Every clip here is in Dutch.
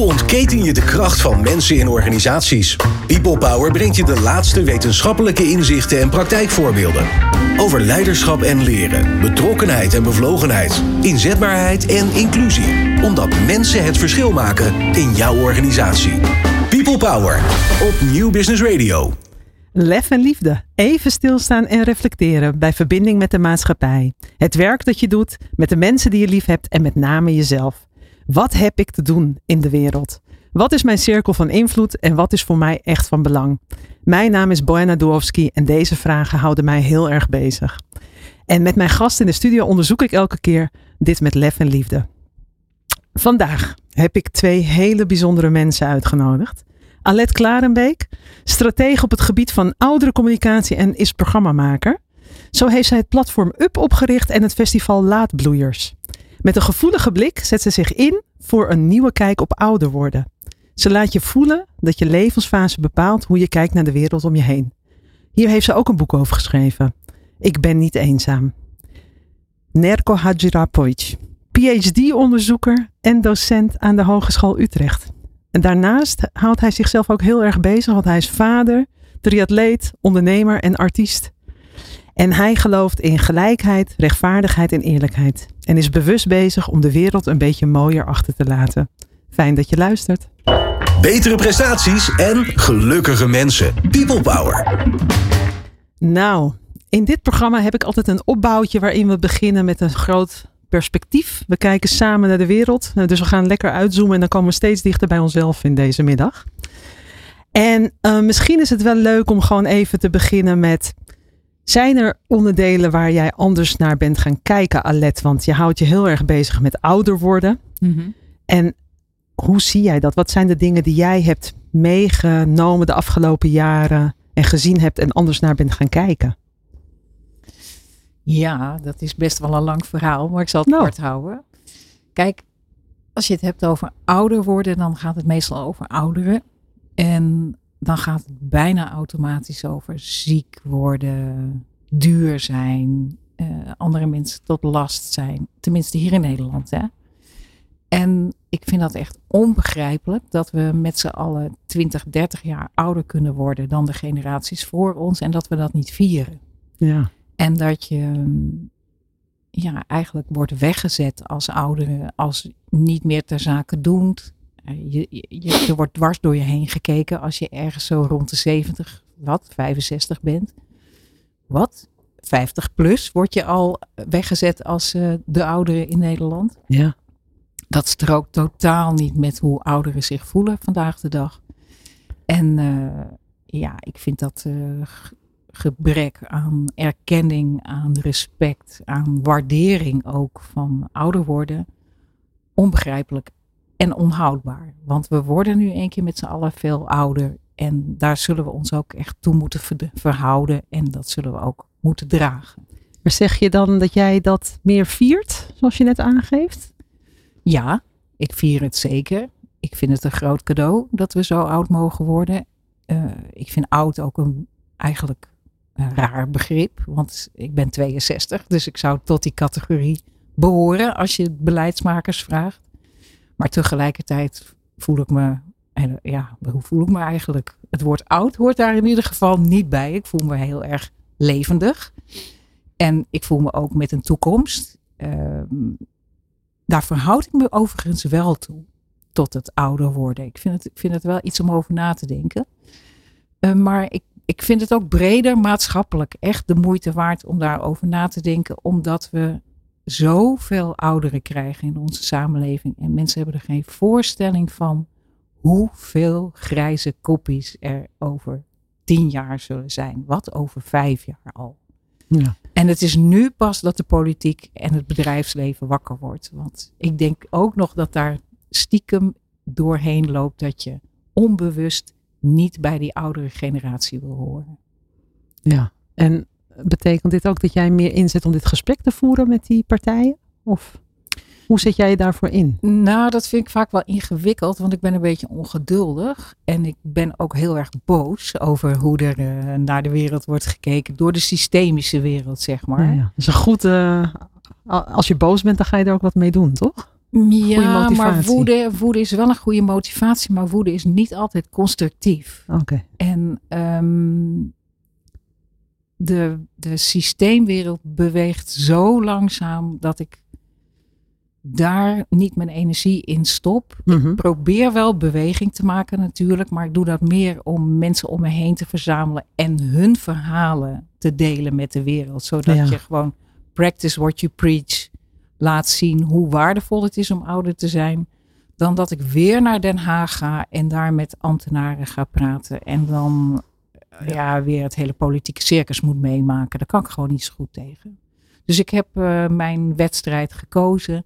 Ontketen je de kracht van mensen in organisaties? People Power brengt je de laatste wetenschappelijke inzichten en praktijkvoorbeelden. Over leiderschap en leren, betrokkenheid en bevlogenheid, inzetbaarheid en inclusie. Omdat mensen het verschil maken in jouw organisatie. People Power op Nieuw Business Radio. Lef en liefde. Even stilstaan en reflecteren bij verbinding met de maatschappij. Het werk dat je doet met de mensen die je lief hebt en met name jezelf. Wat heb ik te doen in de wereld? Wat is mijn cirkel van invloed en wat is voor mij echt van belang? Mijn naam is Boena Duowski en deze vragen houden mij heel erg bezig. En met mijn gast in de studio onderzoek ik elke keer dit met lef en liefde. Vandaag heb ik twee hele bijzondere mensen uitgenodigd. Alet Klarenbeek, stratege op het gebied van oudere communicatie en is programmamaker. Zo heeft zij het platform Up opgericht en het festival Laatbloeiers. Met een gevoelige blik zet ze zich in voor een nieuwe kijk op ouder worden. Ze laat je voelen dat je levensfase bepaalt hoe je kijkt naar de wereld om je heen. Hier heeft ze ook een boek over geschreven. Ik ben niet eenzaam. Nerko Hadjirapovic, PhD-onderzoeker en docent aan de Hogeschool Utrecht. En daarnaast houdt hij zichzelf ook heel erg bezig, want hij is vader, triatleet, ondernemer en artiest. En hij gelooft in gelijkheid, rechtvaardigheid en eerlijkheid. En is bewust bezig om de wereld een beetje mooier achter te laten. Fijn dat je luistert. Betere prestaties en gelukkige mensen. People Power. Nou, in dit programma heb ik altijd een opbouwtje waarin we beginnen met een groot perspectief. We kijken samen naar de wereld. Dus we gaan lekker uitzoomen en dan komen we steeds dichter bij onszelf in deze middag. En uh, misschien is het wel leuk om gewoon even te beginnen met zijn er onderdelen waar jij anders naar bent gaan kijken, Alet? Want je houdt je heel erg bezig met ouder worden. Mm En hoe zie jij dat? Wat zijn de dingen die jij hebt meegenomen de afgelopen jaren en gezien hebt en anders naar bent gaan kijken? Ja, dat is best wel een lang verhaal, maar ik zal het nou. kort houden. Kijk, als je het hebt over ouder worden, dan gaat het meestal over ouderen. En dan gaat het bijna automatisch over ziek worden, duur zijn, uh, andere mensen tot last zijn. Tenminste hier in Nederland. Hè? En ik vind dat echt onbegrijpelijk dat we met z'n allen 20, 30 jaar ouder kunnen worden dan de generaties voor ons en dat we dat niet vieren. Ja. En dat je ja, eigenlijk wordt weggezet als ouderen, als niet meer ter zake doend, eh, je, je, er wordt dwars door je heen gekeken als je ergens zo rond de 70, wat, 65 bent. Wat? 50 plus word je al weggezet als uh, de ouderen in Nederland. Ja. Dat strookt totaal niet met hoe ouderen zich voelen vandaag de dag. En uh, ja, ik vind dat uh, gebrek aan erkenning, aan respect, aan waardering ook van ouder worden onbegrijpelijk en onhoudbaar. Want we worden nu een keer met z'n allen veel ouder. En daar zullen we ons ook echt toe moeten verhouden. En dat zullen we ook moeten dragen. Maar zeg je dan dat jij dat meer viert, zoals je net aangeeft? Ja, ik vier het zeker. Ik vind het een groot cadeau dat we zo oud mogen worden. Uh, ik vind oud ook een eigenlijk een raar begrip. Want ik ben 62, dus ik zou tot die categorie behoren als je beleidsmakers vraagt. Maar tegelijkertijd voel ik me, ja, hoe voel ik me eigenlijk? Het woord oud hoort daar in ieder geval niet bij. Ik voel me heel erg levendig. En ik voel me ook met een toekomst. Uh, daar verhoud ik me overigens wel toe. Tot het ouder worden. Ik vind het, ik vind het wel iets om over na te denken. Uh, maar ik, ik vind het ook breder maatschappelijk echt de moeite waard om daarover na te denken. Omdat we zoveel ouderen krijgen in onze samenleving. En mensen hebben er geen voorstelling van hoeveel grijze koppies er over tien jaar zullen zijn. Wat over vijf jaar al. Ja. En het is nu pas dat de politiek en het bedrijfsleven wakker wordt. Want ik denk ook nog dat daar stiekem doorheen loopt dat je onbewust niet bij die oudere generatie wil horen. Ja, en betekent dit ook dat jij meer inzet om dit gesprek te voeren met die partijen? Of hoe zet jij je daarvoor in? Nou, dat vind ik vaak wel ingewikkeld, want ik ben een beetje ongeduldig. En ik ben ook heel erg boos over hoe er uh, naar de wereld wordt gekeken. Door de systemische wereld, zeg maar. Ja, ja. Dus een goed, uh, als je boos bent, dan ga je er ook wat mee doen, toch? Ja, maar woede, woede is wel een goede motivatie, maar woede is niet altijd constructief. Oké. En ehm, de, de systeemwereld beweegt zo langzaam dat ik daar niet mijn energie in stop. Mhm. probeer wel beweging te maken natuurlijk, maar ik doe dat meer om mensen om me heen te verzamelen en hun verhalen te delen met de wereld. Zodat Ja. je gewoon practice what you preach laat zien hoe waardevol het is om ouder te zijn. Dan dat ik weer naar Den Haag ga en daar met ambtenaren ga praten. En dan ja, weer het hele politieke circus moet meemaken. Daar kan ik gewoon niet zo goed tegen. Dus ik heb eh, mijn wedstrijd gekozen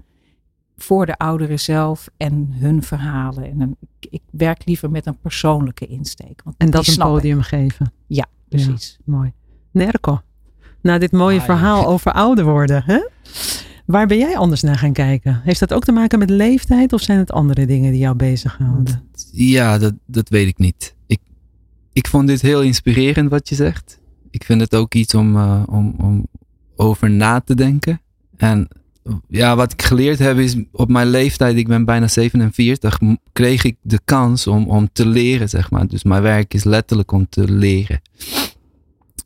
voor de ouderen zelf en hun verhalen. En een- ik, ik werk liever met een persoonlijke insteek. Want En dat een ik. podium geven. Ja, precies. Mooi. Nerko. Na dit mooie Ah, verhaal ja. over ouder worden. Hè? Waar ben jij anders naar gaan kijken? Heeft dat ook te maken met leeftijd of zijn het andere dingen die jou bezighouden? Ja, dat, dat weet ik niet. Ik, vond dit heel inspirerend wat je zegt. Ik vind het ook iets om, eh, om, om over na te denken. En ja, wat ik geleerd heb is op mijn leeftijd, ik ben bijna 47, m- kreeg ik de kans om, om te leren, zeg maar. Dus mijn werk is letterlijk om te leren.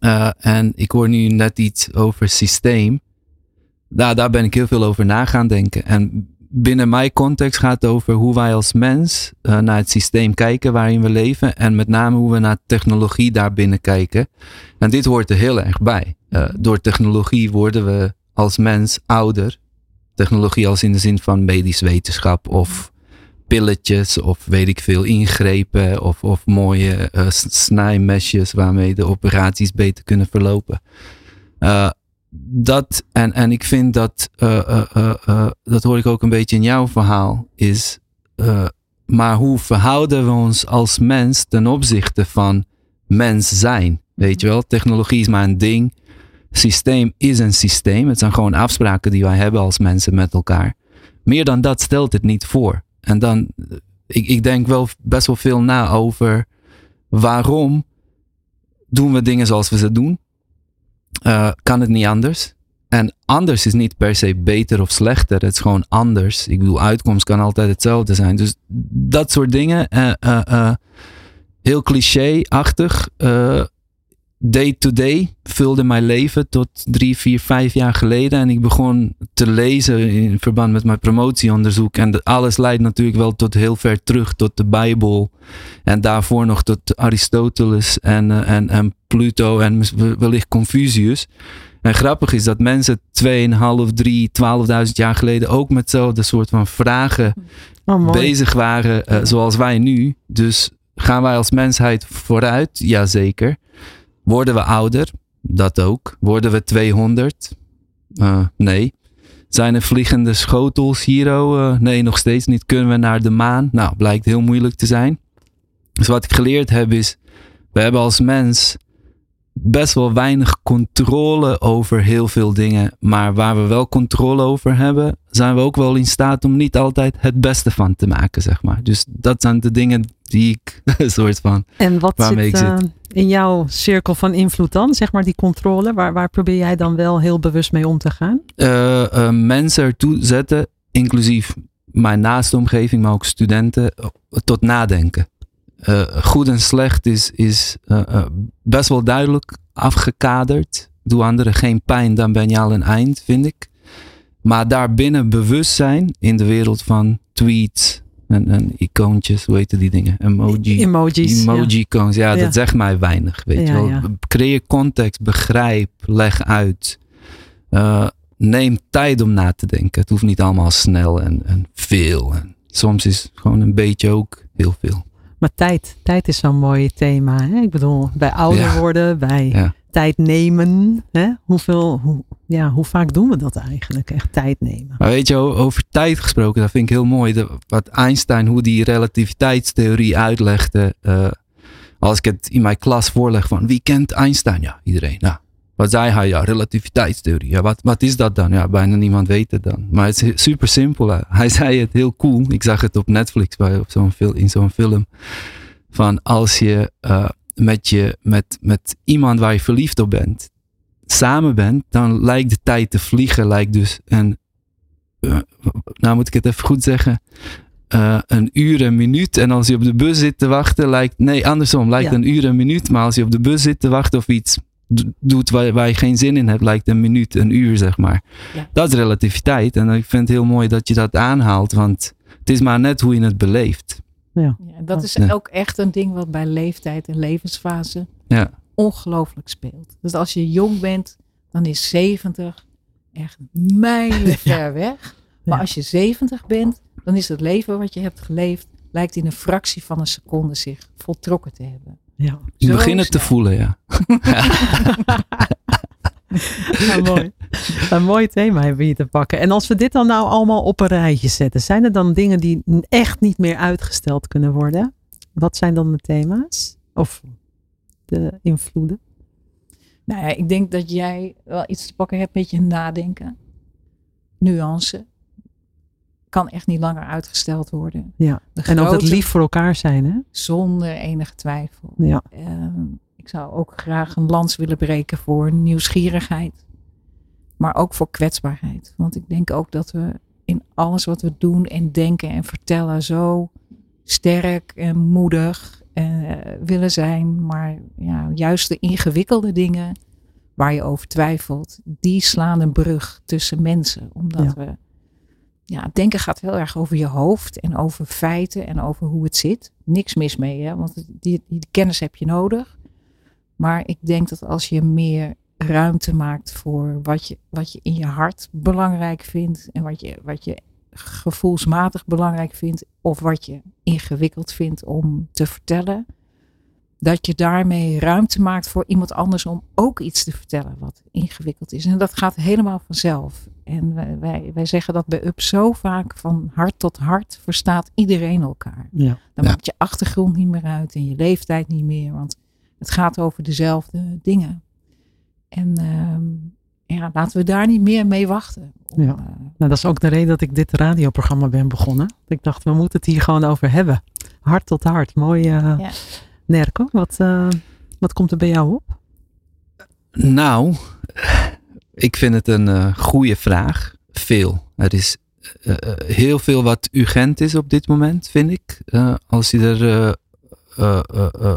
Eh, en ik hoor nu net iets over systeem. Daar, daar ben ik heel veel over na gaan denken. En binnen mijn context gaat het over hoe wij als mens eh, naar het systeem kijken waarin we leven. En met name hoe we naar technologie daarbinnen kijken. En dit hoort er heel erg bij. Eh, door technologie worden we als mens ouder. Technologie als in de zin van medisch wetenschap of pilletjes of weet ik veel ingrepen of, of mooie eh, snijmesjes waarmee de operaties beter kunnen verlopen. Dat, en, en ik vind dat, eh, eh, eh, dat hoor ik ook een beetje in jouw verhaal, is, maar hoe verhouden we ons als mens ten opzichte van mens zijn? Weet je wel, technologie is maar een ding. Systeem is een systeem. Het zijn gewoon afspraken die wij hebben als mensen met elkaar. Meer dan dat stelt het niet voor. En dan, ik, ik denk wel best wel veel na over waarom doen we dingen zoals we ze doen. Eh, kan het niet anders? En anders is niet per se beter of slechter. Het is gewoon anders. Ik bedoel, uitkomst kan altijd hetzelfde zijn. Dus dat soort dingen. eh, eh, heel cliché-achtig. Day-to-day vulde mijn leven tot drie, vier, vijf jaar geleden. En ik begon te lezen in verband met mijn promotieonderzoek. En alles leidt natuurlijk wel tot heel ver terug, tot de Bijbel. En daarvoor nog tot Aristoteles en, eh, en, en Pluto en wellicht Confucius. En grappig is dat mensen 2,5, 3, 12.000 jaar geleden ook met hetzelfde soort van vragen Oh, bezig waren eh, zoals wij nu. Dus gaan wij als mensheid vooruit? Jazeker. Worden we ouder? Dat ook. Worden we 200? Eh, nee. Zijn er vliegende schotels hier? oh, eh, nee, nog steeds niet. Kunnen we naar de maan? Nou, blijkt heel moeilijk te zijn. Dus wat ik geleerd heb is, we hebben als mens best wel weinig controle over heel veel dingen. Maar waar we wel controle over hebben, zijn we ook wel in staat om niet altijd het beste van te maken, zeg maar. Dus dat zijn de dingen die ik soort van. En wat waarmee zit ik zit. In jouw cirkel van invloed dan? Zeg maar die controle. Waar, waar probeer jij dan wel heel bewust mee om te gaan? eh, eh, mensen ertoe zetten, inclusief mijn naaste omgeving, maar ook studenten, eh, tot nadenken. Goed en slecht is, is best wel duidelijk afgekaderd. Doe anderen geen pijn, dan ben je al een eind, vind ik. Maar daarbinnen bewustzijn in de wereld van tweets en, en icoontjes, hoe heten die dingen? Emoji. Emojis. ja. Emoji-icons, ja, Ja. dat zegt mij weinig. Weet je wel. Creëer context, begrijp, leg uit. Eh, neem tijd om na te denken. Het hoeft niet allemaal snel en, en veel. En soms is gewoon een beetje ook heel veel. Maar tijd, tijd is zo'n mooi thema. Hè? Ik bedoel, bij ouder Ja. worden, bij Ja. Tijd nemen. Hè? Hoeveel, hoe, ja, hoe vaak doen we dat eigenlijk? Echt tijd nemen. Maar weet je, over tijd gesproken, dat vind ik heel mooi. De- wat Einstein, hoe die relativiteitstheorie uitlegde. eh, als ik het in mijn klas voorleg van wie kent Einstein? Ja, iedereen. Nou, wat zei hij? Ja, relativiteitstheorie. Ja, wat, wat is dat dan? Ja, bijna niemand weet het dan. Maar het is super simpel. Hij zei het heel cool. Ik zag het op Netflix bij, op zo'n in zo'n film. Van als je, eh, met, je met, met iemand waar je verliefd op bent, samen bent, dan lijkt de tijd te vliegen. Lijkt dus een eh, nou moet ik het even goed zeggen, eh, een uur een minuut. En als je op de bus zit te wachten, lijkt, nee, andersom, lijkt Ja. een uur een minuut. Maar als je op de bus zit te wachten of iets do- doet waar, waar je geen zin in hebt, lijkt een minuut een uur, zeg maar. Ja. Dat is relativiteit. En ik vind het heel mooi dat je dat aanhaalt, want het is maar net hoe je het beleeft. Ja, en dat is Ja. ook echt een ding wat bij leeftijd en levensfase Ja. ongelooflijk speelt. Dus als je jong bent, dan is 70 echt mijlen ver weg. Maar Ja. als je 70 bent, dan is het leven wat je hebt geleefd, lijkt in een fractie van een seconde zich voltrokken te hebben. Ja, Zo begint het te voelen, ja. ja mooi. Een mooi thema hebben we hier te pakken. En als we dit dan nou allemaal op een rijtje zetten, zijn er dan dingen die echt niet meer uitgesteld kunnen worden? Wat zijn dan de thema's? Of de invloeden? Nou ja, ik denk dat jij wel iets te pakken hebt met je nadenken. Nuance. Kan echt niet langer uitgesteld worden. Ja. En ook dat grote- lief voor elkaar zijn, hè? Zonder enige twijfel. Ja. Ehm, ik zou ook graag een lans willen breken voor nieuwsgierigheid. Maar ook voor kwetsbaarheid. Want ik denk ook dat we in alles wat we doen en denken en vertellen zo sterk en moedig eh, willen zijn. Maar ja, juist de ingewikkelde dingen waar je over twijfelt, die slaan een brug tussen mensen. Omdat Ja. we. Ja, denken gaat heel erg over je hoofd en over feiten en over hoe het zit. Niks mis mee, hè? want die, die kennis heb je nodig. Maar ik denk dat als je meer ruimte maakt voor wat je, wat je in je hart belangrijk vindt en wat je, wat je gevoelsmatig belangrijk vindt of wat je ingewikkeld vindt om te vertellen, dat je daarmee ruimte maakt voor iemand anders om ook iets te vertellen wat ingewikkeld is. En dat gaat helemaal vanzelf. En wij, wij, wij zeggen dat bij UP zo vaak van hart tot hart verstaat iedereen elkaar. Ja. Dan Ja. maakt je achtergrond niet meer uit en je leeftijd niet meer, want het gaat over dezelfde dingen. En ehm, ja, laten we daar niet meer mee wachten. Om, Ja. eh, Nou, dat is ook de reden dat ik dit radioprogramma ben begonnen. Ik dacht, we moeten het hier gewoon over hebben. Hart tot hart. Mooi. eh Ja. Nerko, wat, eh, wat komt er bij jou op? Nou, ik vind het een goede vraag. Veel. Er is heel veel wat urgent is op dit moment, vind ik. Eh, als je er eh, eh, eh, eh,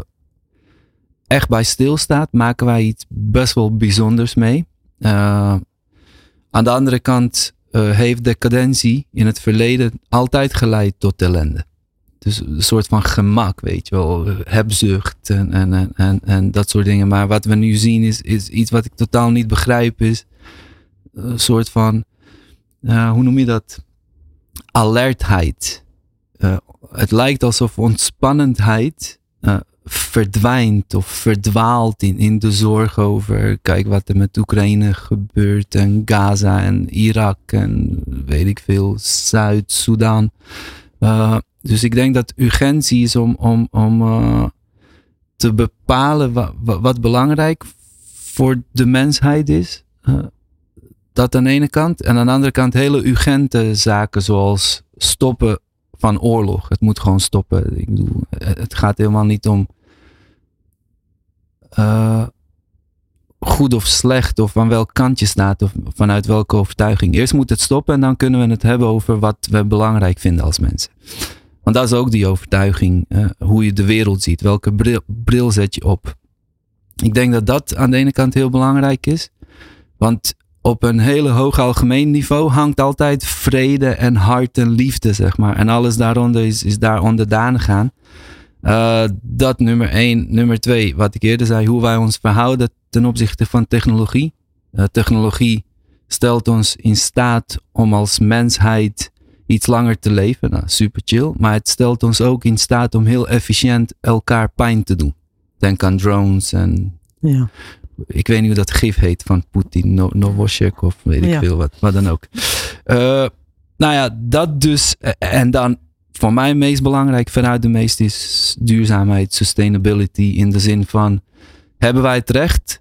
echt bij stilstaat, maken wij iets best wel bijzonders mee. Eh, aan de andere kant eh, heeft decadentie in het verleden altijd geleid tot ellende. Dus een soort van gemak, weet je wel. Hebzucht en, en, en, en, dat soort dingen. Maar wat we nu zien is, is iets wat ik totaal niet begrijp. Is een soort van, eh, hoe noem je dat? Alertheid. Het lijkt alsof ontspannendheid verdwijnt of verdwaalt in, in de zorg over, kijk wat er met Oekraïne gebeurt en Gaza en Irak en weet ik veel, Zuid-Soedan. Eh, dus ik denk dat urgentie is om, om, om eh, te bepalen wa- wa- wat belangrijk voor de mensheid is. Eh, dat aan de ene kant. En aan de andere kant hele urgente zaken zoals stoppen van oorlog. Het moet gewoon stoppen. Ik bedoel, het gaat helemaal niet om eh, goed of slecht of aan welk kant je staat of vanuit welke overtuiging. Eerst moet het stoppen en dan kunnen we het hebben over wat we belangrijk vinden als mensen. Want dat is ook die overtuiging, eh, hoe je de wereld ziet. Welke bril, bril zet je op? Ik denk dat dat aan de ene kant heel belangrijk is. Want op een hele hoog algemeen niveau hangt altijd vrede en hart en liefde, zeg maar. En alles daaronder is, is daar onderdaan gaan. Eh, dat nummer één. Nummer twee, wat ik eerder zei, hoe wij ons verhouden ten opzichte van technologie. Eh, technologie stelt ons in staat om als mensheid iets langer te leven. Nou, super chill. Maar het stelt ons ook in staat om heel efficiënt elkaar pijn te doen. Denk aan drones en Ja. Ik weet niet hoe dat gif heet van Poetin, no, Novoshek of weet ik Ja. veel wat, wat dan ook. Eh, nou ja, dat dus. eh, En dan voor mij meest belangrijk vanuit de meest is duurzaamheid, sustainability in de zin van hebben wij het recht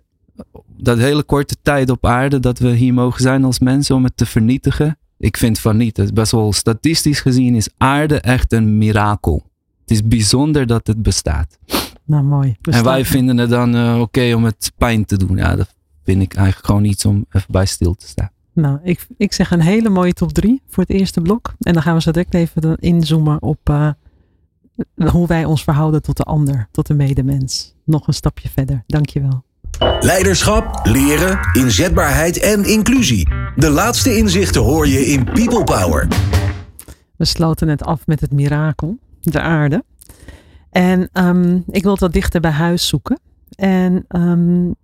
dat hele korte tijd op aarde dat we hier mogen zijn als mensen om het te vernietigen? Ik vind van niet. Het best wel statistisch gezien is aarde echt een mirakel. Het is bijzonder dat het bestaat. Nou, mooi. En wij vinden het dan eh, oké om het pijn te doen. Ja, dat vind ik eigenlijk gewoon iets om even bij stil te staan. Nou, ik, ik zeg een hele mooie top drie voor het eerste blok. En dan gaan we zo direct even inzoomen op uh, hoe wij ons verhouden tot de ander, tot de medemens. Nog een stapje verder. Dankjewel. Leiderschap, leren, inzetbaarheid en inclusie. De laatste inzichten hoor je in People Power. We sloten het af met het mirakel, de aarde. En um, ik wil wat dichter bij huis zoeken. En um,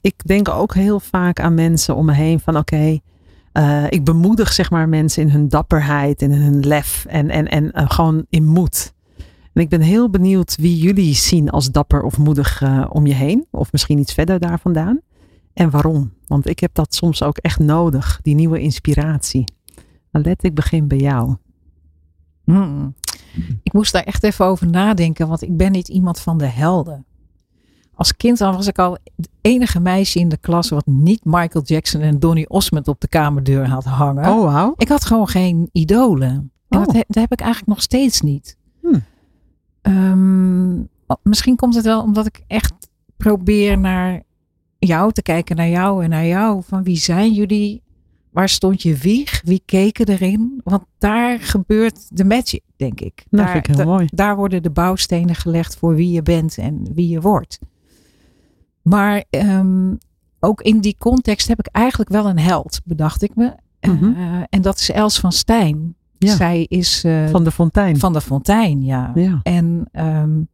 ik denk ook heel vaak aan mensen om me heen van oké, uh, ik bemoedig zeg maar mensen in hun dapperheid, in hun lef en, en, en uh, gewoon in moed. En ik ben heel benieuwd wie jullie zien als dapper of moedig uh, om je heen. Of misschien iets verder daar vandaan. En waarom? Want ik heb dat soms ook echt nodig, die nieuwe inspiratie. Let, ik begin bij jou. Hmm. Ik moest daar echt even over nadenken, want ik ben niet iemand van de helden. Als kind dan was ik al het enige meisje in de klas wat niet Michael Jackson en Donny Osmond op de kamerdeur had hangen. Oh, wow. Ik had gewoon geen idolen. En oh. dat, dat, heb ik eigenlijk nog steeds niet. Hmm. Um, misschien komt het wel omdat ik echt probeer naar jou te kijken, naar jou en naar jou. Van wie zijn jullie? Waar stond je wieg? Wie keken erin? Want daar gebeurt de magic, denk ik. Dat daar, vind ik heel mooi. Daar worden de bouwstenen gelegd voor wie je bent en wie je wordt. Maar um, ook in die context heb ik eigenlijk wel een held, bedacht ik me. Mhm. Uh, en dat is Els van Stijn. Ja. Zij is uh, Van de Fontein. van de Fontein, ja. Ja. En um,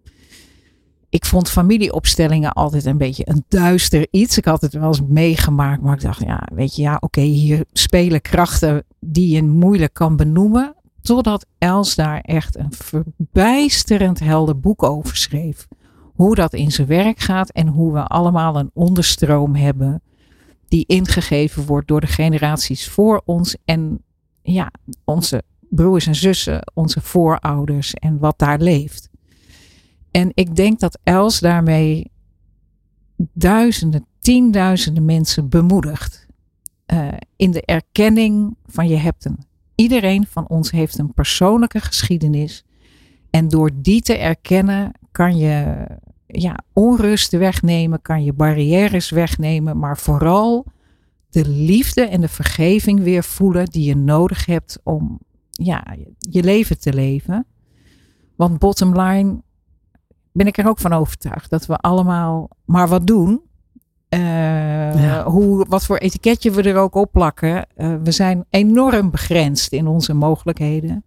ik vond familieopstellingen altijd een beetje een duister iets. Ik had het wel eens meegemaakt, maar ik dacht, ja, weet je, ja, oké, hier spelen krachten die je moeilijk kan benoemen. Totdat Els daar echt een verbijsterend helder boek over schreef. Hoe dat in zijn werk gaat en hoe we allemaal een onderstroom hebben die ingegeven wordt door de generaties voor ons en ja, onze broers en zussen, onze voorouders en wat daar leeft. En ik denk dat Els daarmee duizenden, tienduizenden mensen bemoedigt. Uh, in de erkenning van je hebt een. Iedereen van ons heeft een persoonlijke geschiedenis. En door die te erkennen kan je ja, onrust wegnemen, kan je barrières wegnemen, maar vooral de liefde en de vergeving weer voelen die je nodig hebt om ja, je leven te leven. Want bottom line ben ik er ook van overtuigd dat we allemaal maar wat doen. Uh, Ja. hoe, wat voor etiketje we er ook op plakken. Uh, we zijn enorm begrensd in onze mogelijkheden.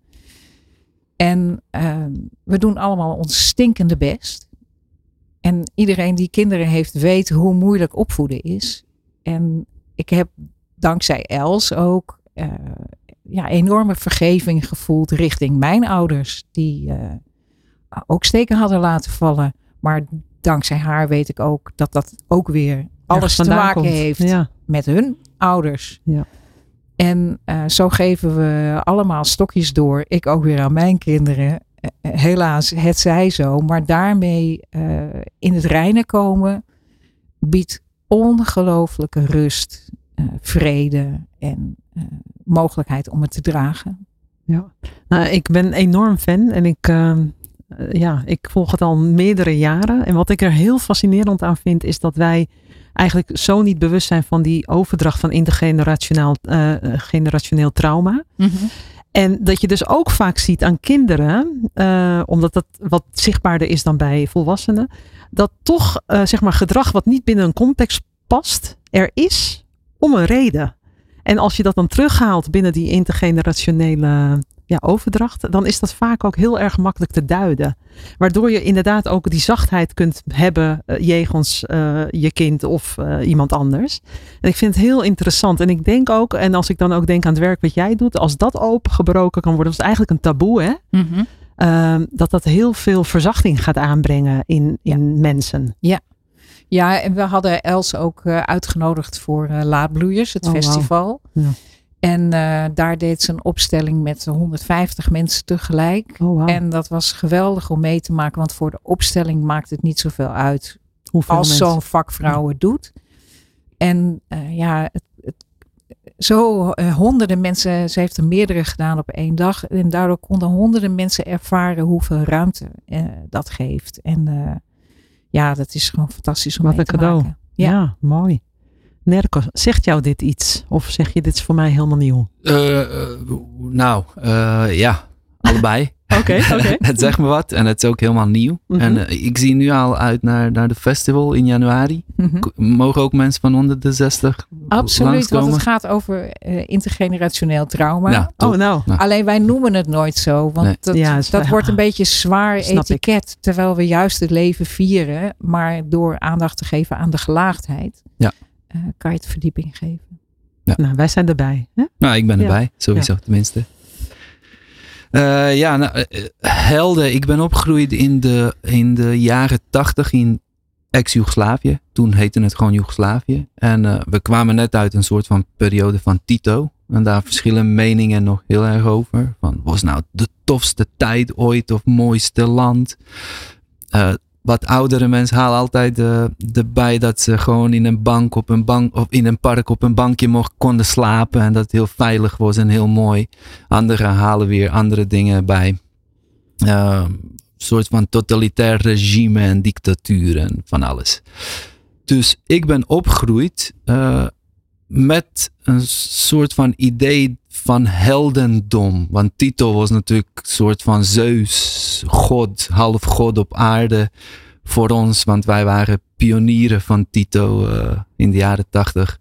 En uh, we doen allemaal ons stinkende best. En iedereen die kinderen heeft, weet hoe moeilijk opvoeden is. En ik heb dankzij Els ook uh, ja, enorme vergeving gevoeld richting mijn ouders. Die ook steken hadden laten vallen. Maar dankzij haar weet ik ook dat dat ook weer alles te maken komt. heeft Ja. met hun ouders. Ja. En uh, zo geven we allemaal stokjes door. Ik ook weer aan mijn kinderen. Uh, helaas, het zij zo. Maar daarmee uh, in het reinen komen biedt ongelooflijke rust, vrede en mogelijkheid om het te dragen. Ja, nou, ik ben enorm fan en ik, uh, ja, ik volg het al meerdere jaren. En wat ik er heel fascinerend aan vind, is dat wij eigenlijk zo niet bewust zijn van die overdracht van intergenerationeel uh, generationeel trauma. Mm -hmm. En dat je dus ook vaak ziet aan kinderen, uh, omdat dat wat zichtbaarder is dan bij volwassenen, dat toch uh, zeg maar gedrag wat niet binnen een context past, er is om een reden. En als je dat dan terughaalt binnen die intergenerationele ja, overdracht, dan is dat vaak ook heel erg makkelijk te duiden. Waardoor je inderdaad ook die zachtheid kunt hebben uh, jegens uh, je kind of uh, iemand anders. En ik vind het heel interessant. En ik denk ook, en als ik dan ook denk aan het werk wat jij doet, als dat opengebroken kan worden, dat is eigenlijk een taboe, hè? Mm -hmm. dat dat heel veel verzachting gaat aanbrengen in, in ja. mensen. Ja. Ja, en we hadden Els ook uitgenodigd voor Laadbloeiers, het oh, festival. Wow. Ja. En uh, daar deed ze een opstelling met 150 mensen tegelijk. Oh, wow. En dat was geweldig om mee te maken, want voor de opstelling maakt het niet zoveel uit Hoeveel als zo'n vakvrouw het doet. En ja, het, het, zo honderden mensen, ze heeft er meerdere gedaan op één dag. En daardoor konden honderden mensen ervaren hoeveel ruimte dat geeft. En ja, dat is gewoon fantastisch om Wat mee een te cadeau. maken. Ja. ja. mooi. Nerko, zegt jou dit iets? Of zeg je dit is voor mij helemaal nieuw? Uh, nou, uh, ja, allebei. Oké, oké. het zegt me wat en het is ook helemaal nieuw. Mhm. En uh, ik zie nu al uit naar, naar de festival in januari. Mhm. Mogen ook mensen van onder de 60 Absoluut, langskomen? want het gaat over uh, intergenerationeel trauma. Ja. Oh, nou. Alleen wij noemen het nooit zo, want Nee. dat, Ja, dat wordt een beetje zwaar Snap ik. etiket. Terwijl we juist het leven vieren, maar door aandacht te geven aan de gelaagdheid, Ja. Eh, kan je het verdieping geven. Nou, wij zijn erbij. Hè? Nou, ik ben Ja. erbij, sowieso tenminste. Eh, ja, nou, eh, helden. Ik ben opgegroeid in de, in de jaren tachtig in ex-Jugoslavië. Toen heette het gewoon Joegoslavië. En eh, we kwamen net uit een soort van periode van Tito. En daar verschillen meningen nog heel erg over. Van, was nou de tofste tijd ooit of mooiste land? Eh, wat oudere mensen halen altijd erbij dat ze gewoon in een bank op een bank of in een park op een bankje mocht, konden slapen en dat het heel veilig was en heel mooi. Anderen halen weer andere dingen bij. Een soort van totalitair regime en dictatuur en van alles. Dus ik ben opgegroeid eh, met een soort van idee van heldendom. Want Tito was natuurlijk een soort van Zeus, god, half god op aarde voor ons. Want wij waren pionieren van Tito eh, in de jaren tachtig.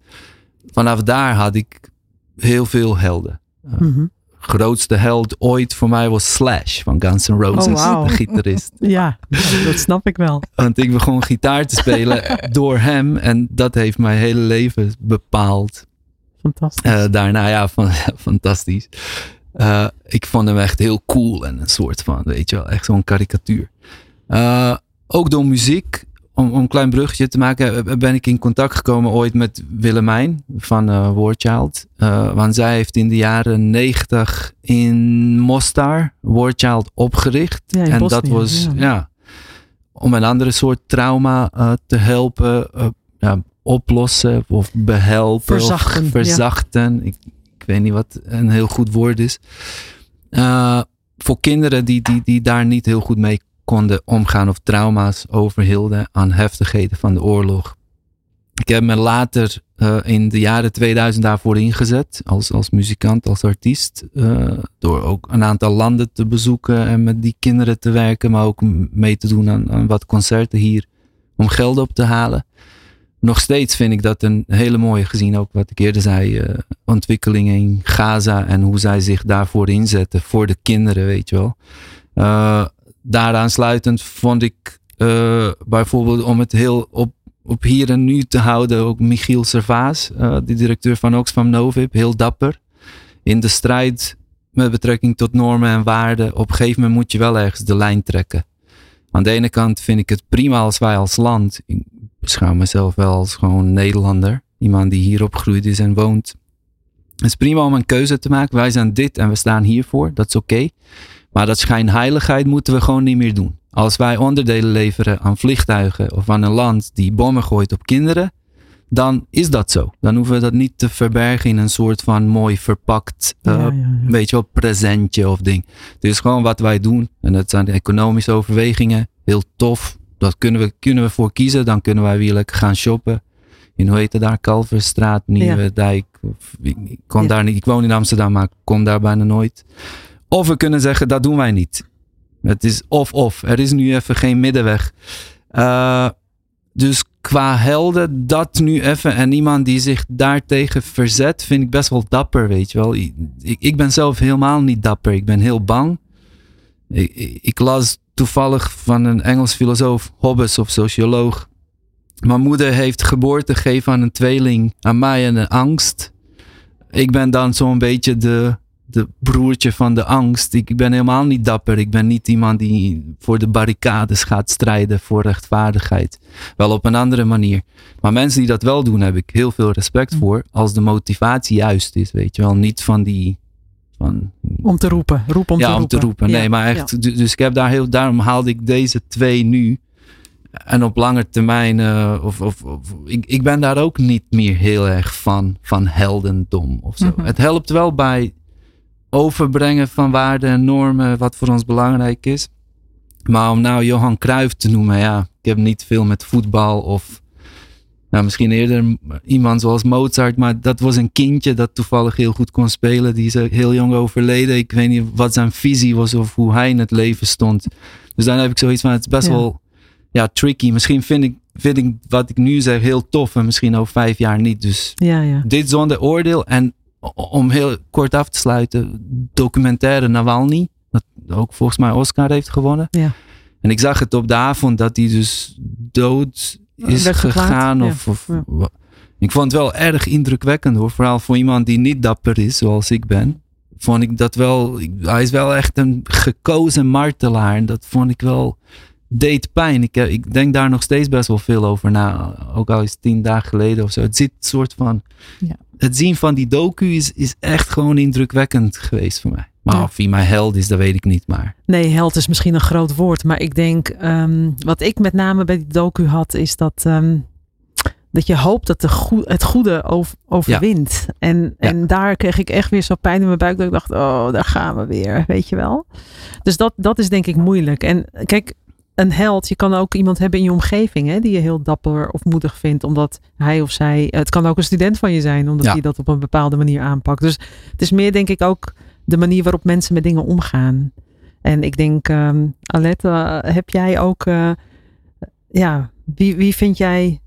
Vanaf daar had ik heel veel helden. Mhm. Grootste held ooit voor mij was Slash van Guns N' Roses, Oh, de gitarist. Ja, dat snap ik wel. Want ik begon gitaar te spelen door hem en dat heeft mijn hele leven bepaald. Fantastisch. Eh, daarna, ja, van, fantastisch. Eh, ik vond hem echt heel cool en een soort van, weet je wel, echt zo'n karikatuur. Eh, ook door muziek, om, om een klein bruggetje te maken, ben ik in contact gekomen ooit met Willemijn van eh Warchild. Want zij heeft in de jaren negentig in Mostar Warchild opgericht. Ja, en Bosnië, dat was, ja. ja. om een andere soort trauma te helpen. ja, oplossen of behelpen Verzachten, of ja. verzachten. Ik, ik weet niet wat een heel goed woord is. Eh, voor kinderen die, die, die daar niet heel goed mee konden omgaan of trauma's overhielden aan heftigheden van de oorlog. Ik heb me later eh, in de jaren 2000 daarvoor ingezet als, als muzikant, als artiest. eh, door ook een aantal landen te bezoeken en met die kinderen te werken, maar ook mee te doen aan, aan wat concerten hier om geld op te halen. Nog steeds vind ik dat een hele mooie, gezien ook wat ik eerder zei, eh, ontwikkelingen in Gaza en hoe zij zich daarvoor inzetten, voor de kinderen, weet je wel. Eh, daaraan sluitend vond ik eh, bijvoorbeeld om het heel op, op hier en nu te houden, ook Michiel Servaas, de directeur van Oxfam Novib, heel dapper. In de strijd met betrekking tot normen en waarden, op een gegeven moment moet je wel ergens de lijn trekken. Aan de ene kant vind ik het prima als wij als land, beschouw mezelf wel als gewoon Nederlander, iemand die hier opgegroeid is en woont. Het is prima om een keuze te maken. Wij zijn dit en we staan hiervoor. Dat is oké. Maar dat schijnheiligheid moeten we gewoon niet meer doen. Als wij onderdelen leveren aan vliegtuigen of aan een land die bommen gooit op kinderen, dan is dat zo. Dan hoeven we dat niet te verbergen in een soort van mooi verpakt, eh, Ja, ja, ja. weet je wel, presentje of ding. Het is gewoon wat wij doen. En dat zijn de economische overwegingen. Heel tof. Dat kunnen we, kunnen we voor kiezen. Dan kunnen wij weer lekker gaan shoppen. In hoe heet het daar? Kalverstraat, Nieuwe Dijk. Of, ik, ik, kon Ja. daar niet, ik woon in Amsterdam, maar ik kom daar bijna nooit. Of we kunnen zeggen, dat doen wij niet. Het is of-of. Er is nu even geen middenweg. Eh, dus qua helden, dat nu even. En iemand die zich daartegen verzet, vind ik best wel dapper, weet je wel. Ik, ik ben zelf helemaal niet dapper. Ik ben heel bang. Ik, ik las toevallig van een Engels filosoof, Hobbes of socioloog. Mijn moeder heeft geboorte gegeven aan een tweeling, aan mij en een angst. Ik ben dan zo'n beetje de, de broertje van de angst. Ik ben helemaal niet dapper. Ik ben niet iemand die voor de barricades gaat strijden voor rechtvaardigheid. Wel op een andere manier. Maar mensen die dat wel doen, heb ik heel veel respect voor. Als de motivatie juist is, weet je wel. Niet van die. Van, Om te roepen. Roep om ja, te om roepen. te roepen. Nee, Ja, maar echt. du- Dus ik heb daar heel. Daarom haalde ik deze twee nu. En op lange termijn. eh, of, of, of, ik, ik ben daar ook niet meer heel erg van. Van heldendom of zo. Mhm. Het helpt wel bij overbrengen van waarden en normen. Wat voor ons belangrijk is. Maar om nou Johan Cruijff te noemen. Ja, ik heb niet veel met voetbal of nou, misschien eerder iemand zoals Mozart, maar dat was een kindje dat toevallig heel goed kon spelen. Die is heel jong overleden. Ik weet niet wat zijn visie was of hoe hij in het leven stond. Dus dan heb ik zoiets van, het is best wel ja, tricky. Misschien vind ik, vind ik wat ik nu zeg heel tof en misschien over vijf jaar niet. Dus ja, ja. dit zonder oordeel. En om heel kort af te sluiten, documentaire Navalny, dat ook volgens mij Oscar heeft gewonnen. Ja. En ik zag het op de avond dat hij dus dood is gegaan. Of, of Ik vond het wel erg indrukwekkend hoor. Vooral voor iemand die niet dapper is zoals ik ben. Vond ik dat wel. Hij is wel echt een gekozen martelaar. En dat vond ik wel. Deed pijn. Ik, eh, ik denk daar nog steeds best wel veel over na. Ook al is tien dagen geleden of zo. Het zit soort van. Ja. Het zien van die docu is, is echt gewoon indrukwekkend geweest voor mij. Maar of hij mijn held is, dat weet ik niet. Maar. Nee, held is misschien een groot woord. Maar ik denk, ehm, wat ik met name bij die docu had, is dat, ehm, dat je hoopt dat de het goede overwint. En, en daar kreeg ik echt weer zo pijn in mijn buik. Dat ik dacht, oh, daar gaan we weer. Weet je wel. Dus dat, dat is denk ik moeilijk. En kijk, een held, je kan ook iemand hebben in je omgeving hè, die je heel dapper of moedig vindt, omdat hij of zij, het kan ook een student van je zijn, omdat hij dat op een bepaalde manier aanpakt. Dus het is meer denk ik ook de manier waarop mensen met dingen omgaan. En ik denk, um, Alette, eh, heb jij ook, uh, ja, wie, wie vind jij,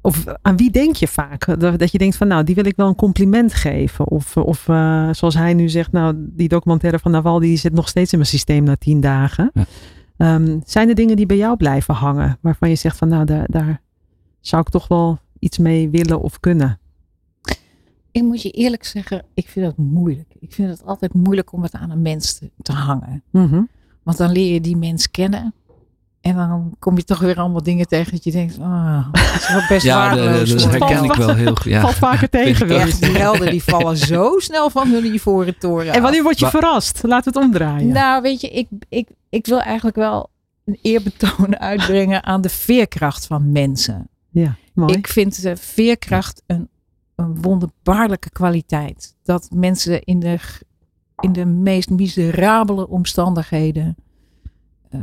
of aan wie denk je vaak? Dat je denkt van, nou, die wil ik wel een compliment geven. Of, of uh, zoals hij nu zegt, nou, die documentaire van Naval, die zit nog steeds in mijn systeem na tien dagen. Ja. Um, zijn er dingen die bij jou blijven hangen, waarvan je zegt van, nou, daar, daar zou ik toch wel iets mee willen of kunnen? Ik moet je eerlijk zeggen, ik vind het moeilijk. Ik vind het altijd moeilijk om het aan een mens te, hangen. Mhm. Want dan leer je die mens kennen. En dan kom je toch weer allemaal dingen tegen dat je denkt, oh, dat is wel best ja, waardeloos. dat herken ik wel heel goed. Ja. Valt vaker tegen. Echt, die helden die vallen zo snel van hun ivoren toren En wanneer word je verrast? Laten we het omdraaien. Nou, weet je, ik, ik, ik wil eigenlijk wel een eerbetoon uitbrengen aan de veerkracht van mensen. Ja, mooi. Ik vind de veerkracht een een wonderbaarlijke kwaliteit. Dat mensen in de, in de meest miserabele omstandigheden uh,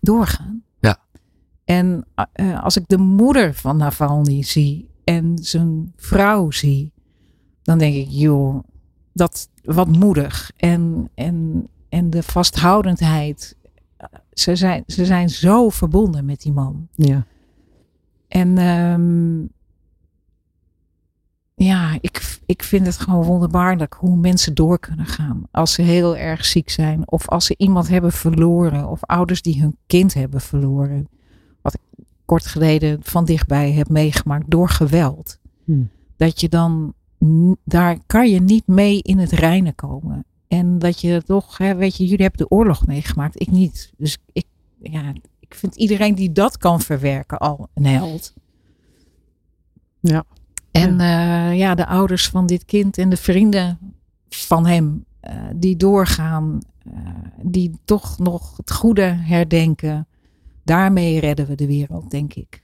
doorgaan. Ja. En uh, als ik de moeder van Navalny zie en zijn vrouw zie, dan denk ik, joh, dat wat moedig. En, en, en de vasthoudendheid. Ze zijn, ze zijn zo verbonden met die man. Ja. En um, ja, ik, ik vind het gewoon wonderbaarlijk hoe mensen door kunnen gaan. Als ze heel erg ziek zijn. Of als ze iemand hebben verloren. Of ouders die hun kind hebben verloren. Wat ik kort geleden van dichtbij heb meegemaakt door geweld. Hmm. Dat je dan, daar kan je niet mee in het reinen komen. En dat je toch, hè, weet je, jullie hebben de oorlog meegemaakt. Ik niet. Dus ik, ja, ik vind iedereen die dat kan verwerken al een held. Ja. En ja. Uh, ja, de ouders van dit kind en de vrienden van hem, uh, die doorgaan, uh, die toch nog het goede herdenken. Daarmee redden we de wereld, denk ik.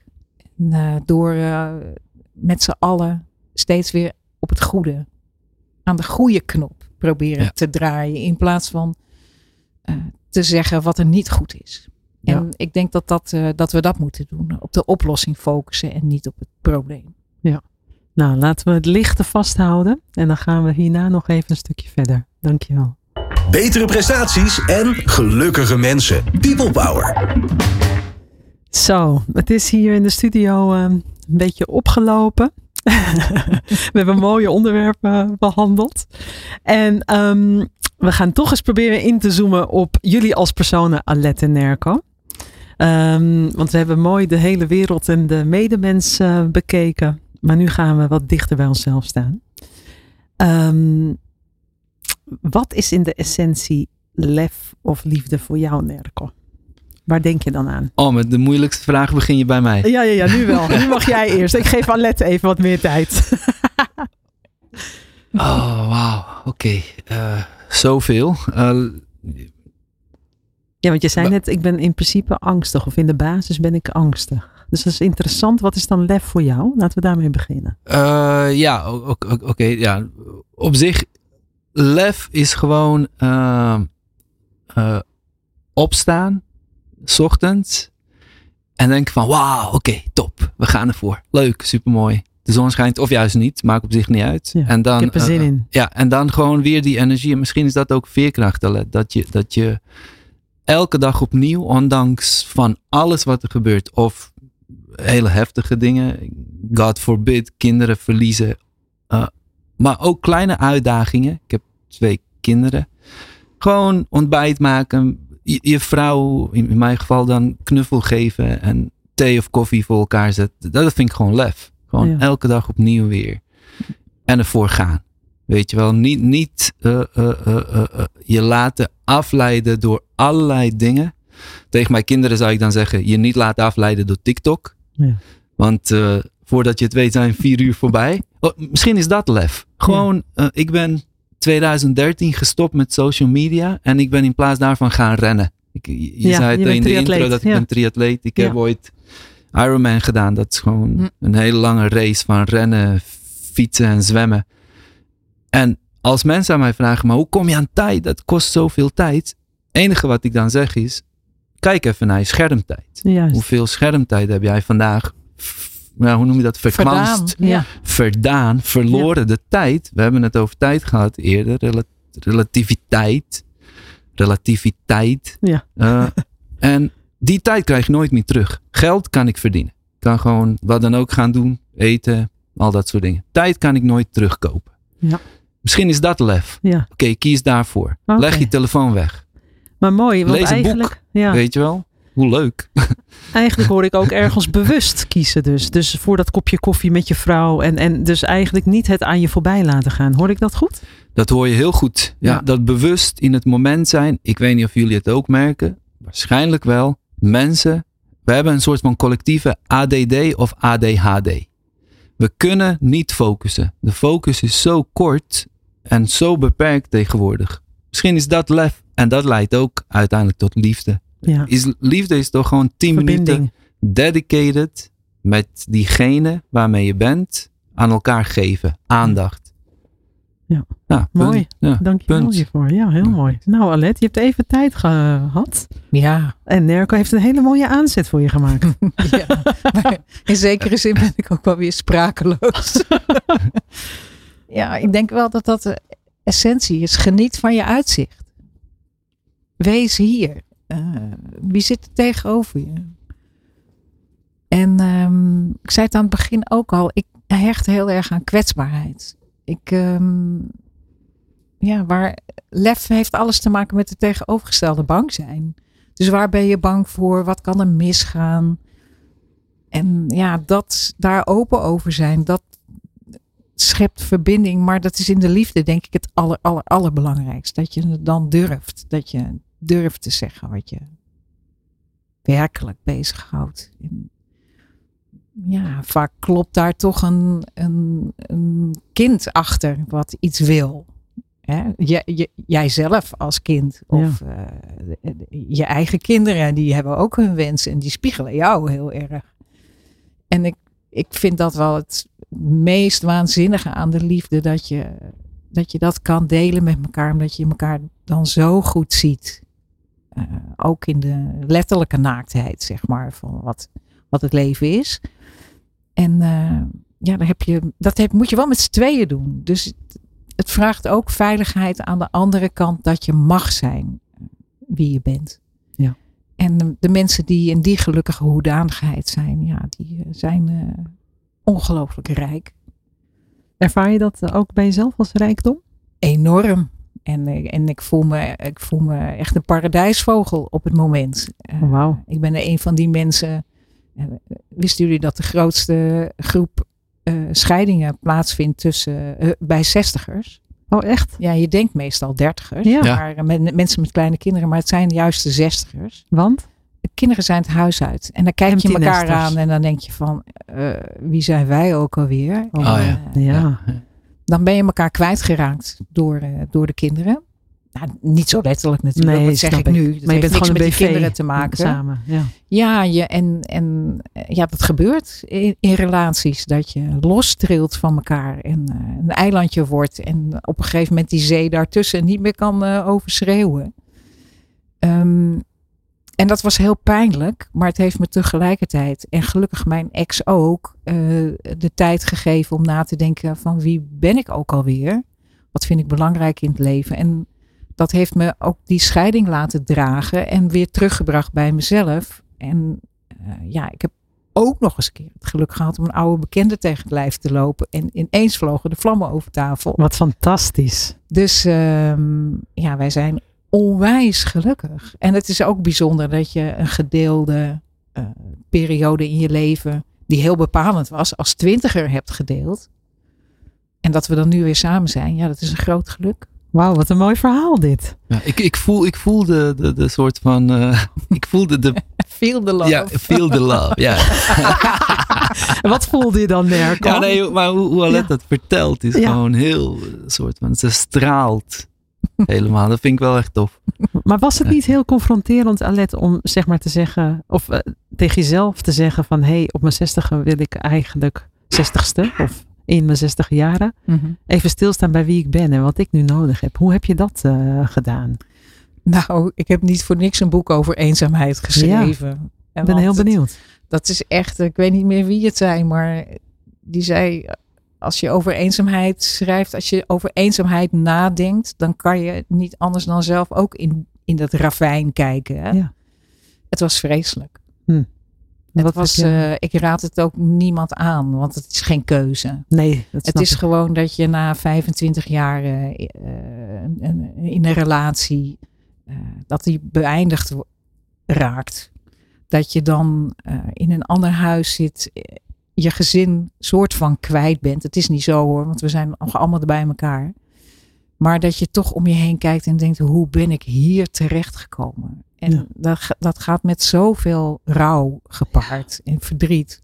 En, door met z'n allen steeds weer op het goede, aan de goede knop proberen ja. te draaien. In plaats van te zeggen wat er niet goed is. En ik denk dat, dat, dat we dat moeten doen. Op de oplossing focussen en niet op het probleem. Ja. Nou, laten we het lichte vasthouden. En dan gaan we hierna nog even een stukje verder. Dankjewel. Betere prestaties en gelukkige mensen. People Power. Zo, het is hier in de studio uh, een beetje opgelopen. we hebben mooie onderwerpen behandeld. En um, we gaan toch eens proberen in te zoomen op jullie als personen, Alette en Nerco. Um, want we hebben mooi de hele wereld en de medemens uh, bekeken. Maar nu gaan we wat dichter bij onszelf staan. Um, wat is in de essentie lef of liefde voor jou, Nerko? Waar denk je dan aan? Oh, met de moeilijkste vraag begin je bij mij. Ja, ja, ja nu wel. nu mag jij eerst. Ik geef Alette even wat meer tijd. oh, wauw. Oké. Okay. Uh, zoveel. Uh, ja, want je zei net, ik ben in principe angstig. Of in de basis ben ik angstig. Dus dat is interessant. Wat is dan lef voor jou? Laten we daarmee beginnen. Uh, ja, oké. ja. Op zich, lef is gewoon uh, opstaan, s ochtends. En denk van, wauw, oké, top. We gaan ervoor. Leuk, supermooi. De zon schijnt of juist niet, maakt op zich niet uit. Ja, en dan, ik heb er zin eh, in. Ja, en dan gewoon weer die energie. En misschien is dat ook veerkracht. Dat je, dat je elke dag opnieuw, ondanks van alles wat er gebeurt, of hele heftige dingen, God forbid, kinderen verliezen, eh, maar ook kleine uitdagingen. Ik heb twee kinderen. Gewoon ontbijt maken, je, je vrouw, in mijn geval dan knuffel geven en thee of koffie voor elkaar zetten. Dat vind ik gewoon lef. Gewoon Ja. elke dag opnieuw weer. En ervoor gaan. Weet je wel, niet, niet eh, eh, eh, je laten afleiden door allerlei dingen. Tegen mijn kinderen zou ik dan zeggen, je niet laten afleiden door TikTok. Ja. Want voordat je het weet zijn vier uur voorbij. Oh, misschien is dat lef. Gewoon, ik ben 2013 gestopt met social media en ik ben in plaats daarvan gaan rennen. Ik, je je Ja, zei je het bent in de intro dat ik ja. ben triatleet. Ik Ja. heb ooit Ironman gedaan. Dat is gewoon Hm. een hele lange race van rennen, fietsen en zwemmen. En als mensen aan mij vragen, maar hoe kom je aan tijd? Dat kost zoveel tijd. Het enige wat ik dan zeg is, kijk even naar je schermtijd. Juist. Hoeveel schermtijd heb jij vandaag, nou, hoe noem je dat, verkwanst, Verdaan. Ja. verdaan, verloren de tijd. We hebben het over tijd gehad eerder. Rela- relativiteit. Relativiteit. Ja. Eh, en die tijd krijg je nooit meer terug. Geld kan ik verdienen. Ik kan gewoon wat dan ook gaan doen. Eten, al dat soort dingen. Tijd kan ik nooit terugkopen. Ja. Misschien is dat lef. Ja, Oké, kies daarvoor. Leg je telefoon weg. maar mooi. Want Lees een boek. eigenlijk, ja, Weet je wel? Hoe leuk. eigenlijk hoor ik ook ergens bewust kiezen dus. Dus voor dat kopje koffie met je vrouw. En, en dus eigenlijk niet het aan je voorbij laten gaan. Hoor ik dat goed? Dat hoor je heel goed. Ja, Ja. Dat bewust in het moment zijn. Ik weet niet of jullie het ook merken. Waarschijnlijk wel. Mensen. We hebben een soort van collectieve ADD of ADHD. We kunnen niet focussen. De focus is zo kort en zo beperkt tegenwoordig. Misschien is dat lef. En dat leidt ook uiteindelijk tot liefde. Ja. Is, liefde is toch gewoon 10 minuten dedicated met diegene waarmee je bent aan elkaar geven. Aandacht. Ja. Mooi. Ja. Dank je wel hiervoor. Ja, heel mooi. Nou Alet, je hebt even tijd gehad. Ja. En Nerco heeft een hele mooie aanzet voor je gemaakt. ja. Maar in zekere zin ben ik ook wel weer sprakeloos. ja, ik denk wel dat dat de essentie is. Geniet van je uitzicht. Wees hier. Eh, wie zit er tegenover je? En ehm, ik zei het aan het begin ook al. Ik hecht heel erg aan kwetsbaarheid. Ik, ehm, ja, waar lef heeft alles te maken met het tegenovergestelde bang zijn. Dus waar ben je bang voor? Wat kan er misgaan? En ja, dat daar open over zijn, dat schept verbinding. Maar dat is in de liefde denk ik het aller, aller, allerbelangrijkste. Dat je het dan durft. Dat je durft te zeggen wat je werkelijk bezighoudt. En ja, vaak klopt daar toch een, een, een kind achter wat iets wil. Hè? Je, jijzelf als kind of eh, je eigen kinderen, die hebben ook hun wensen en die spiegelen jou heel erg. En ik, ik vind dat wel het meest waanzinnige aan de liefde, dat je, dat je dat kan delen met elkaar, omdat je elkaar dan zo goed ziet. Eh, ook in de letterlijke naaktheid, zeg maar, van wat, wat het leven is. En eh, ja, dan heb je, dat heb, moet je wel met z'n tweeën doen. Dus het, vraagt ook veiligheid aan de andere kant dat je mag zijn eh, wie je bent. Ja. En de, de mensen die in die gelukkige hoedanigheid zijn, ja, die zijn ongelooflijk rijk. Ervaar je dat ook bij jezelf als rijkdom? Enorm. En, eh, en ik, voel me, ik voel me echt een paradijsvogel op het moment. Eh, Oh, wauw. Ik ben een van die mensen. eh, Wisten jullie dat de grootste groep eh, scheidingen plaatsvindt tussen, eh, bij zestigers? Oh, echt? Ja, je denkt meestal dertigers. Ja. Maar met, mensen met kleine kinderen. Maar het zijn juist de zestigers. Want? De kinderen zijn het huis uit. En dan kijk je elkaar aan en dan denk je van, eh, wie zijn wij ook alweer? Oh, ja. Ja. Dan ben je elkaar kwijtgeraakt door, eh, door de kinderen. Nou, niet zo letterlijk natuurlijk, Nee, dat zeg ik ik. nu. Dat maar je bent gewoon een met BV die kinderen te maken. samen. Ja. Ja, je, en, en eh, ja, dat gebeurt in, in relaties. Dat je lostrilt van elkaar en eh, een eilandje wordt. En op een gegeven moment die zee daartussen niet meer kan eh, overschreeuwen. Ehm, en dat was heel pijnlijk, maar het heeft me tegelijkertijd, en gelukkig mijn ex ook, uh, de tijd gegeven om na te denken van wie ben ik ook alweer? Wat vind ik belangrijk in het leven? En dat heeft me ook die scheiding laten dragen en weer teruggebracht bij mezelf. En uh, ja, ik heb ook nog eens een keer het geluk gehad om een oude bekende tegen het lijf te lopen. En ineens vlogen de vlammen over tafel. Wat fantastisch. Dus um, ja, wij zijn onwijs gelukkig. En het is ook bijzonder dat je een gedeelde uh, periode in je leven, die heel bepalend was, als twintiger hebt gedeeld. En dat we dan nu weer samen zijn, ja, dat is een groot geluk. Wauw, wat een mooi verhaal dit. Ja, ik, ik, voel, ik voel de, de, de soort van. Uh, ik voelde de. Feel the love. Ja, feel the love. Ja. wat voelde je dan, Nerko? Ja, nee, maar hoe, hoe Alet ja. dat vertelt is ja. gewoon heel. soort van. Ze straalt helemaal. Dat vind ik wel echt tof. Maar was het niet heel confronterend, Alet, om zeg maar te zeggen. of uh, tegen jezelf te zeggen: van hé, hey, op mijn zestige wil ik eigenlijk zestigste. of in mijn zestig jaren. Mm -hmm. Even stilstaan bij wie ik ben en wat ik nu nodig heb. Hoe heb je dat uh, gedaan? Nou, ik heb niet voor niks een boek over eenzaamheid geschreven. Ik ben heel benieuwd. Het, dat is echt, ik weet niet meer wie het zei, maar die zei, als je over eenzaamheid schrijft, als je over eenzaamheid nadenkt, dan kan je niet anders dan zelf ook in, in dat ravijn kijken. Hè? Ja. Het was vreselijk. Hm. Het was, uh, ik raad het ook niemand aan, want het is geen keuze. Nee, het is ik. gewoon dat je na 25 jaar uh, in een relatie, uh, dat die beëindigd raakt. Dat je dan in een ander huis zit, je gezin soort van kwijt bent. Het is niet zo hoor, want we zijn nog allemaal bij elkaar. Maar dat je toch om je heen kijkt en denkt, hoe ben ik hier terecht gekomen? En ja. dat, dat gaat met zoveel rouw gepaard en verdriet.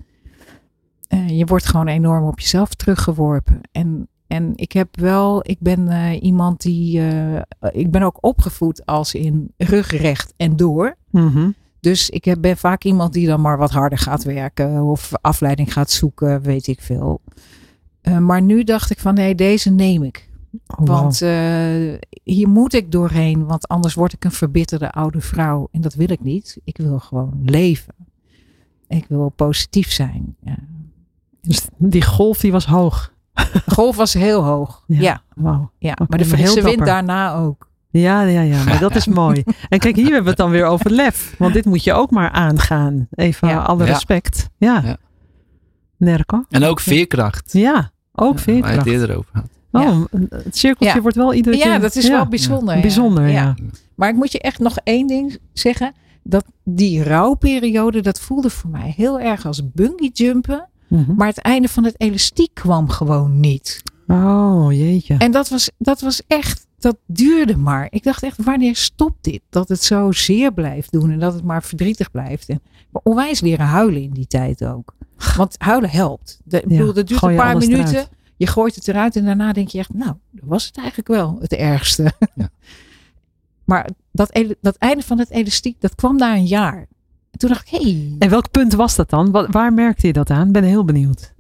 Uh, je wordt gewoon enorm op jezelf teruggeworpen. En, en ik heb wel, ik ben uh, iemand die, uh, ik ben ook opgevoed als in rugrecht en door. Mm -hmm. Dus ik ben vaak iemand die dan maar wat harder gaat werken of afleiding gaat zoeken, weet ik veel. maar nu dacht ik van nee, deze neem ik. Oh, want uh, hier moet ik doorheen, want anders word ik een verbitterde oude vrouw. En dat wil ik niet. Ik wil gewoon leven. Ik wil positief zijn. Ja. Dus die golf die was hoog. De golf was heel hoog. Ja, ja. Wow. ja. Okay, maar de frisse wind daarna ook. Ja, ja, ja, maar dat is mooi. En kijk, hier hebben we het dan weer over lef. Want dit moet je ook maar aangaan. Even ja. alle respect. Ja. ja. Nerko. En ook veerkracht. Ja, ook veerkracht. Waar je het eerder over had. Oh, ja. het cirkeltje ja. wordt wel iedere keer... Ja, dat is wel bijzonder. Bijzonder, ja. Maar ik moet je echt nog één ding zeggen. Dat die rouwperiode, dat voelde voor mij heel erg als bungee jumpen. Mm -hmm. Maar het einde van het elastiek kwam gewoon niet. Oh, jeetje. En dat was, dat was echt, dat duurde maar. Ik dacht echt, wanneer stopt dit? Dat het zo zeer blijft doen en dat het maar verdrietig blijft. En onwijs leren huilen in die tijd ook. Want huilen helpt. De, ja, bedoel, dat duurt een paar minuten. Eruit. Je gooit het eruit en daarna denk je echt, nou, dat was het eigenlijk wel het ergste. Ja. maar dat, dat einde van het elastiek, dat kwam na een jaar. En toen dacht ik, hey. En welk punt was dat dan? Waar, waar merkte je dat aan? Ben heel benieuwd.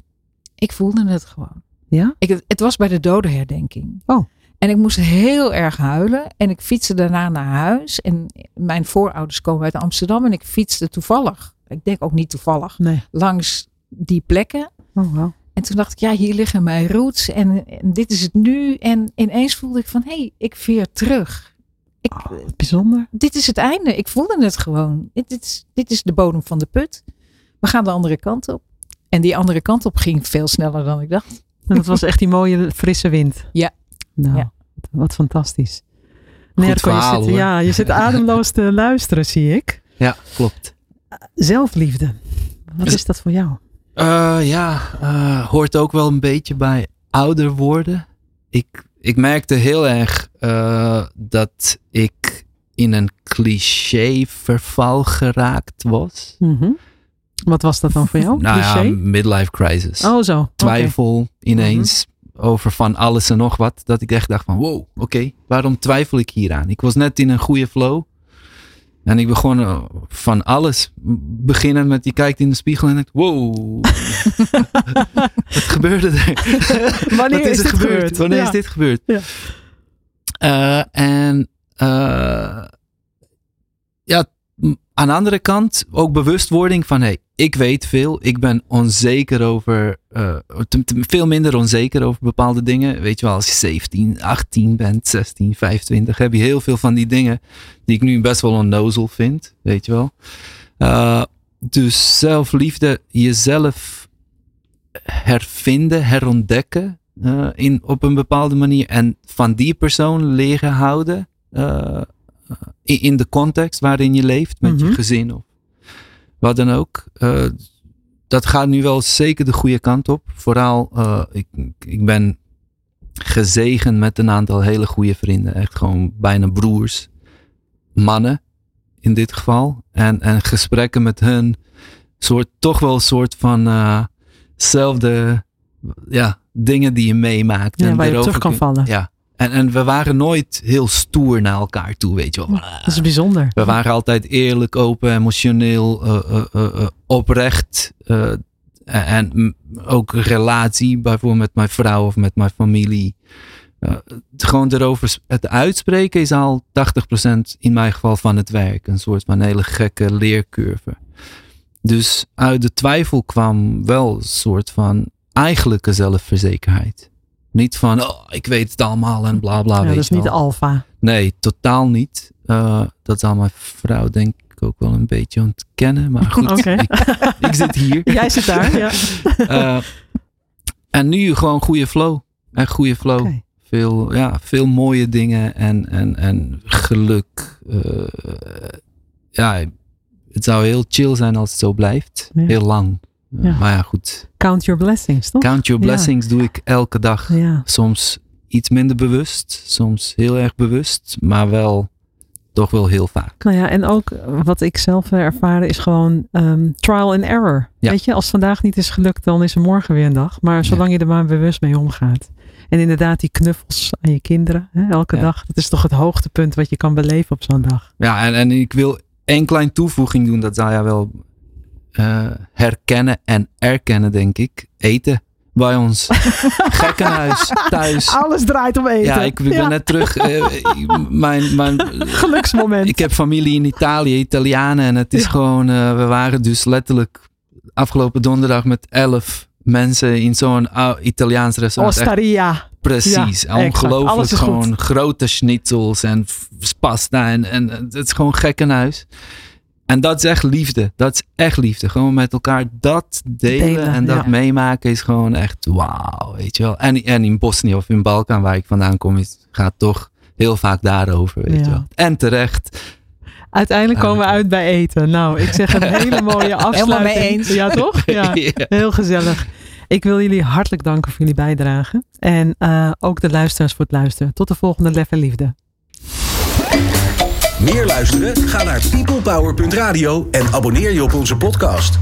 Ik voelde het gewoon. Ja? Ik, het was bij de dodenherdenking. Oh. En ik moest heel erg huilen. En ik fietste daarna naar huis. En mijn voorouders komen uit Amsterdam. En ik fietste toevallig, ik denk ook niet toevallig, nee. langs die plekken. Oh, wow. En toen dacht ik, ja, hier liggen mijn roots en, en dit is het nu. En ineens voelde ik van, hé, hey, ik veer terug. Ik, oh, bijzonder. Dit is het einde. Ik voelde het gewoon. Dit, dit, is, dit is de bodem van de put. We gaan de andere kant op. En die andere kant op ging veel sneller dan ik dacht. En dat was echt die mooie frisse wind. Ja. Nou, ja. wat fantastisch. Goed verhaal, je zit, ja, je zit ademloos te luisteren, zie ik. Ja, klopt. Zelfliefde. Wat is dat voor jou? Uh, ja, uh, hoort ook wel een beetje bij ouder worden. Ik, ik merkte heel erg uh, dat ik in een cliché verval geraakt was. Mm -hmm. Wat was dat dan voor jou? nou cliché? ja, midlife crisis. Oh zo. Twijfel okay. ineens mm -hmm. Over van alles en nog wat. Dat ik echt dacht van wow, oké, okay, waarom twijfel ik hier aan? Ik was net in een goede flow. En ik begon uh, van alles beginnen met je kijkt in de spiegel en denkt, wow, wat gebeurde er? Wanneer is, is dit gebeurd? gebeurd? Wanneer ja. is dit gebeurd? Ja. Uh, en uh, ja, aan de andere kant ook bewustwording van hey, ik weet veel. Ik ben onzeker over, uh, veel minder onzeker over bepaalde dingen. Weet je wel, als je 17, 18 bent, 16, 25, heb je heel veel van die dingen die ik nu best wel onnozel vind. Weet je wel. Uh, dus zelfliefde, jezelf hervinden, herontdekken uh, in, op een bepaalde manier. En van die persoon leren houden in, in, de context waarin je leeft, met je mhm. gezin of wat dan ook. Uh, dat gaat nu wel zeker de goede kant op. Vooral, uh, ik, ik ben gezegend met een aantal hele goede vrienden. Echt gewoon bijna broers. Mannen in dit geval. En, en gesprekken met hun. Soort, toch wel een soort van uh, ja, dingen die je meemaakt. Ja, en waar je terug kan vallen. Ja, en, en we waren nooit heel stoer naar elkaar toe, weet je wel. Dat is bijzonder. We waren altijd eerlijk, open, emotioneel, uh, uh, uh, oprecht. en ook relatie, bijvoorbeeld met mijn vrouw of met mijn familie. gewoon erover het uitspreken is al 80% in mijn geval van het werk. Een soort van hele gekke leercurve. Dus uit de twijfel kwam wel een soort van eigenlijke zelfverzekerheid. Niet van, oh, ik weet het allemaal en bla bla. Ja, dat is niet alfa. Nee, totaal niet. Uh, dat zal mijn vrouw denk ik ook wel een beetje ontkennen. Maar goed, okay. ik, ik, zit hier. Jij zit daar, ja. uh, en nu gewoon goede flow. En goede flow. Okay. Veel, ja, veel mooie dingen en, en, en geluk. Uh, ja, het zou heel chill zijn als het zo blijft. Ja. Heel lang. Ja. Maar ja, goed. Count your blessings, toch? Count your blessings doe ik elke dag. Soms iets minder bewust, soms heel erg bewust, maar wel toch wel heel vaak. Nou ja, en ook wat ik zelf ervaren is gewoon um, trial and error. Weet je, als vandaag niet is gelukt, dan is er morgen weer een dag. Maar zolang je er maar bewust mee omgaat. En inderdaad, die knuffels aan je kinderen hè, elke dag. Dat is toch het hoogtepunt wat je kan beleven op zo'n dag. Ja, en, en ik wil één klein toevoeging doen. Dat zou ja wel uh, herkennen en erkennen, denk ik. Eten bij ons. Gekkenhuis thuis. Alles draait om eten. Ja, ik, ben net terug. Uh, mijn, mijn, Geluksmoment. Ik heb familie in Italië, Italianen. En het is gewoon, uh, we waren dus letterlijk afgelopen donderdag met elf mensen in zo'n Italiaans restaurant. Osteria. Precies, ja, ongelooflijk. Gewoon goed. grote schnitzels en pasta. En, en het is gewoon gekkenhuis. En dat is echt liefde. Dat is echt liefde. Gewoon met elkaar dat delen, en dat meemaken is gewoon echt wauw, weet je wel. En, en in Bosnië of in Balkan, waar ik vandaan kom, is, gaat toch heel vaak daarover, weet je wel. En terecht. Uiteindelijk komen we uit bij eten. Nou, ik zeg een hele mooie afsluiting. Helemaal mee eens. Ja, toch? Ja, heel gezellig. Ik wil jullie hartelijk danken voor jullie bijdrage. En uh, ook de luisteraars voor het luisteren. Tot de volgende Lef en Liefde. Meer luisteren? Ga naar peoplepower.radio en abonneer je op onze podcast.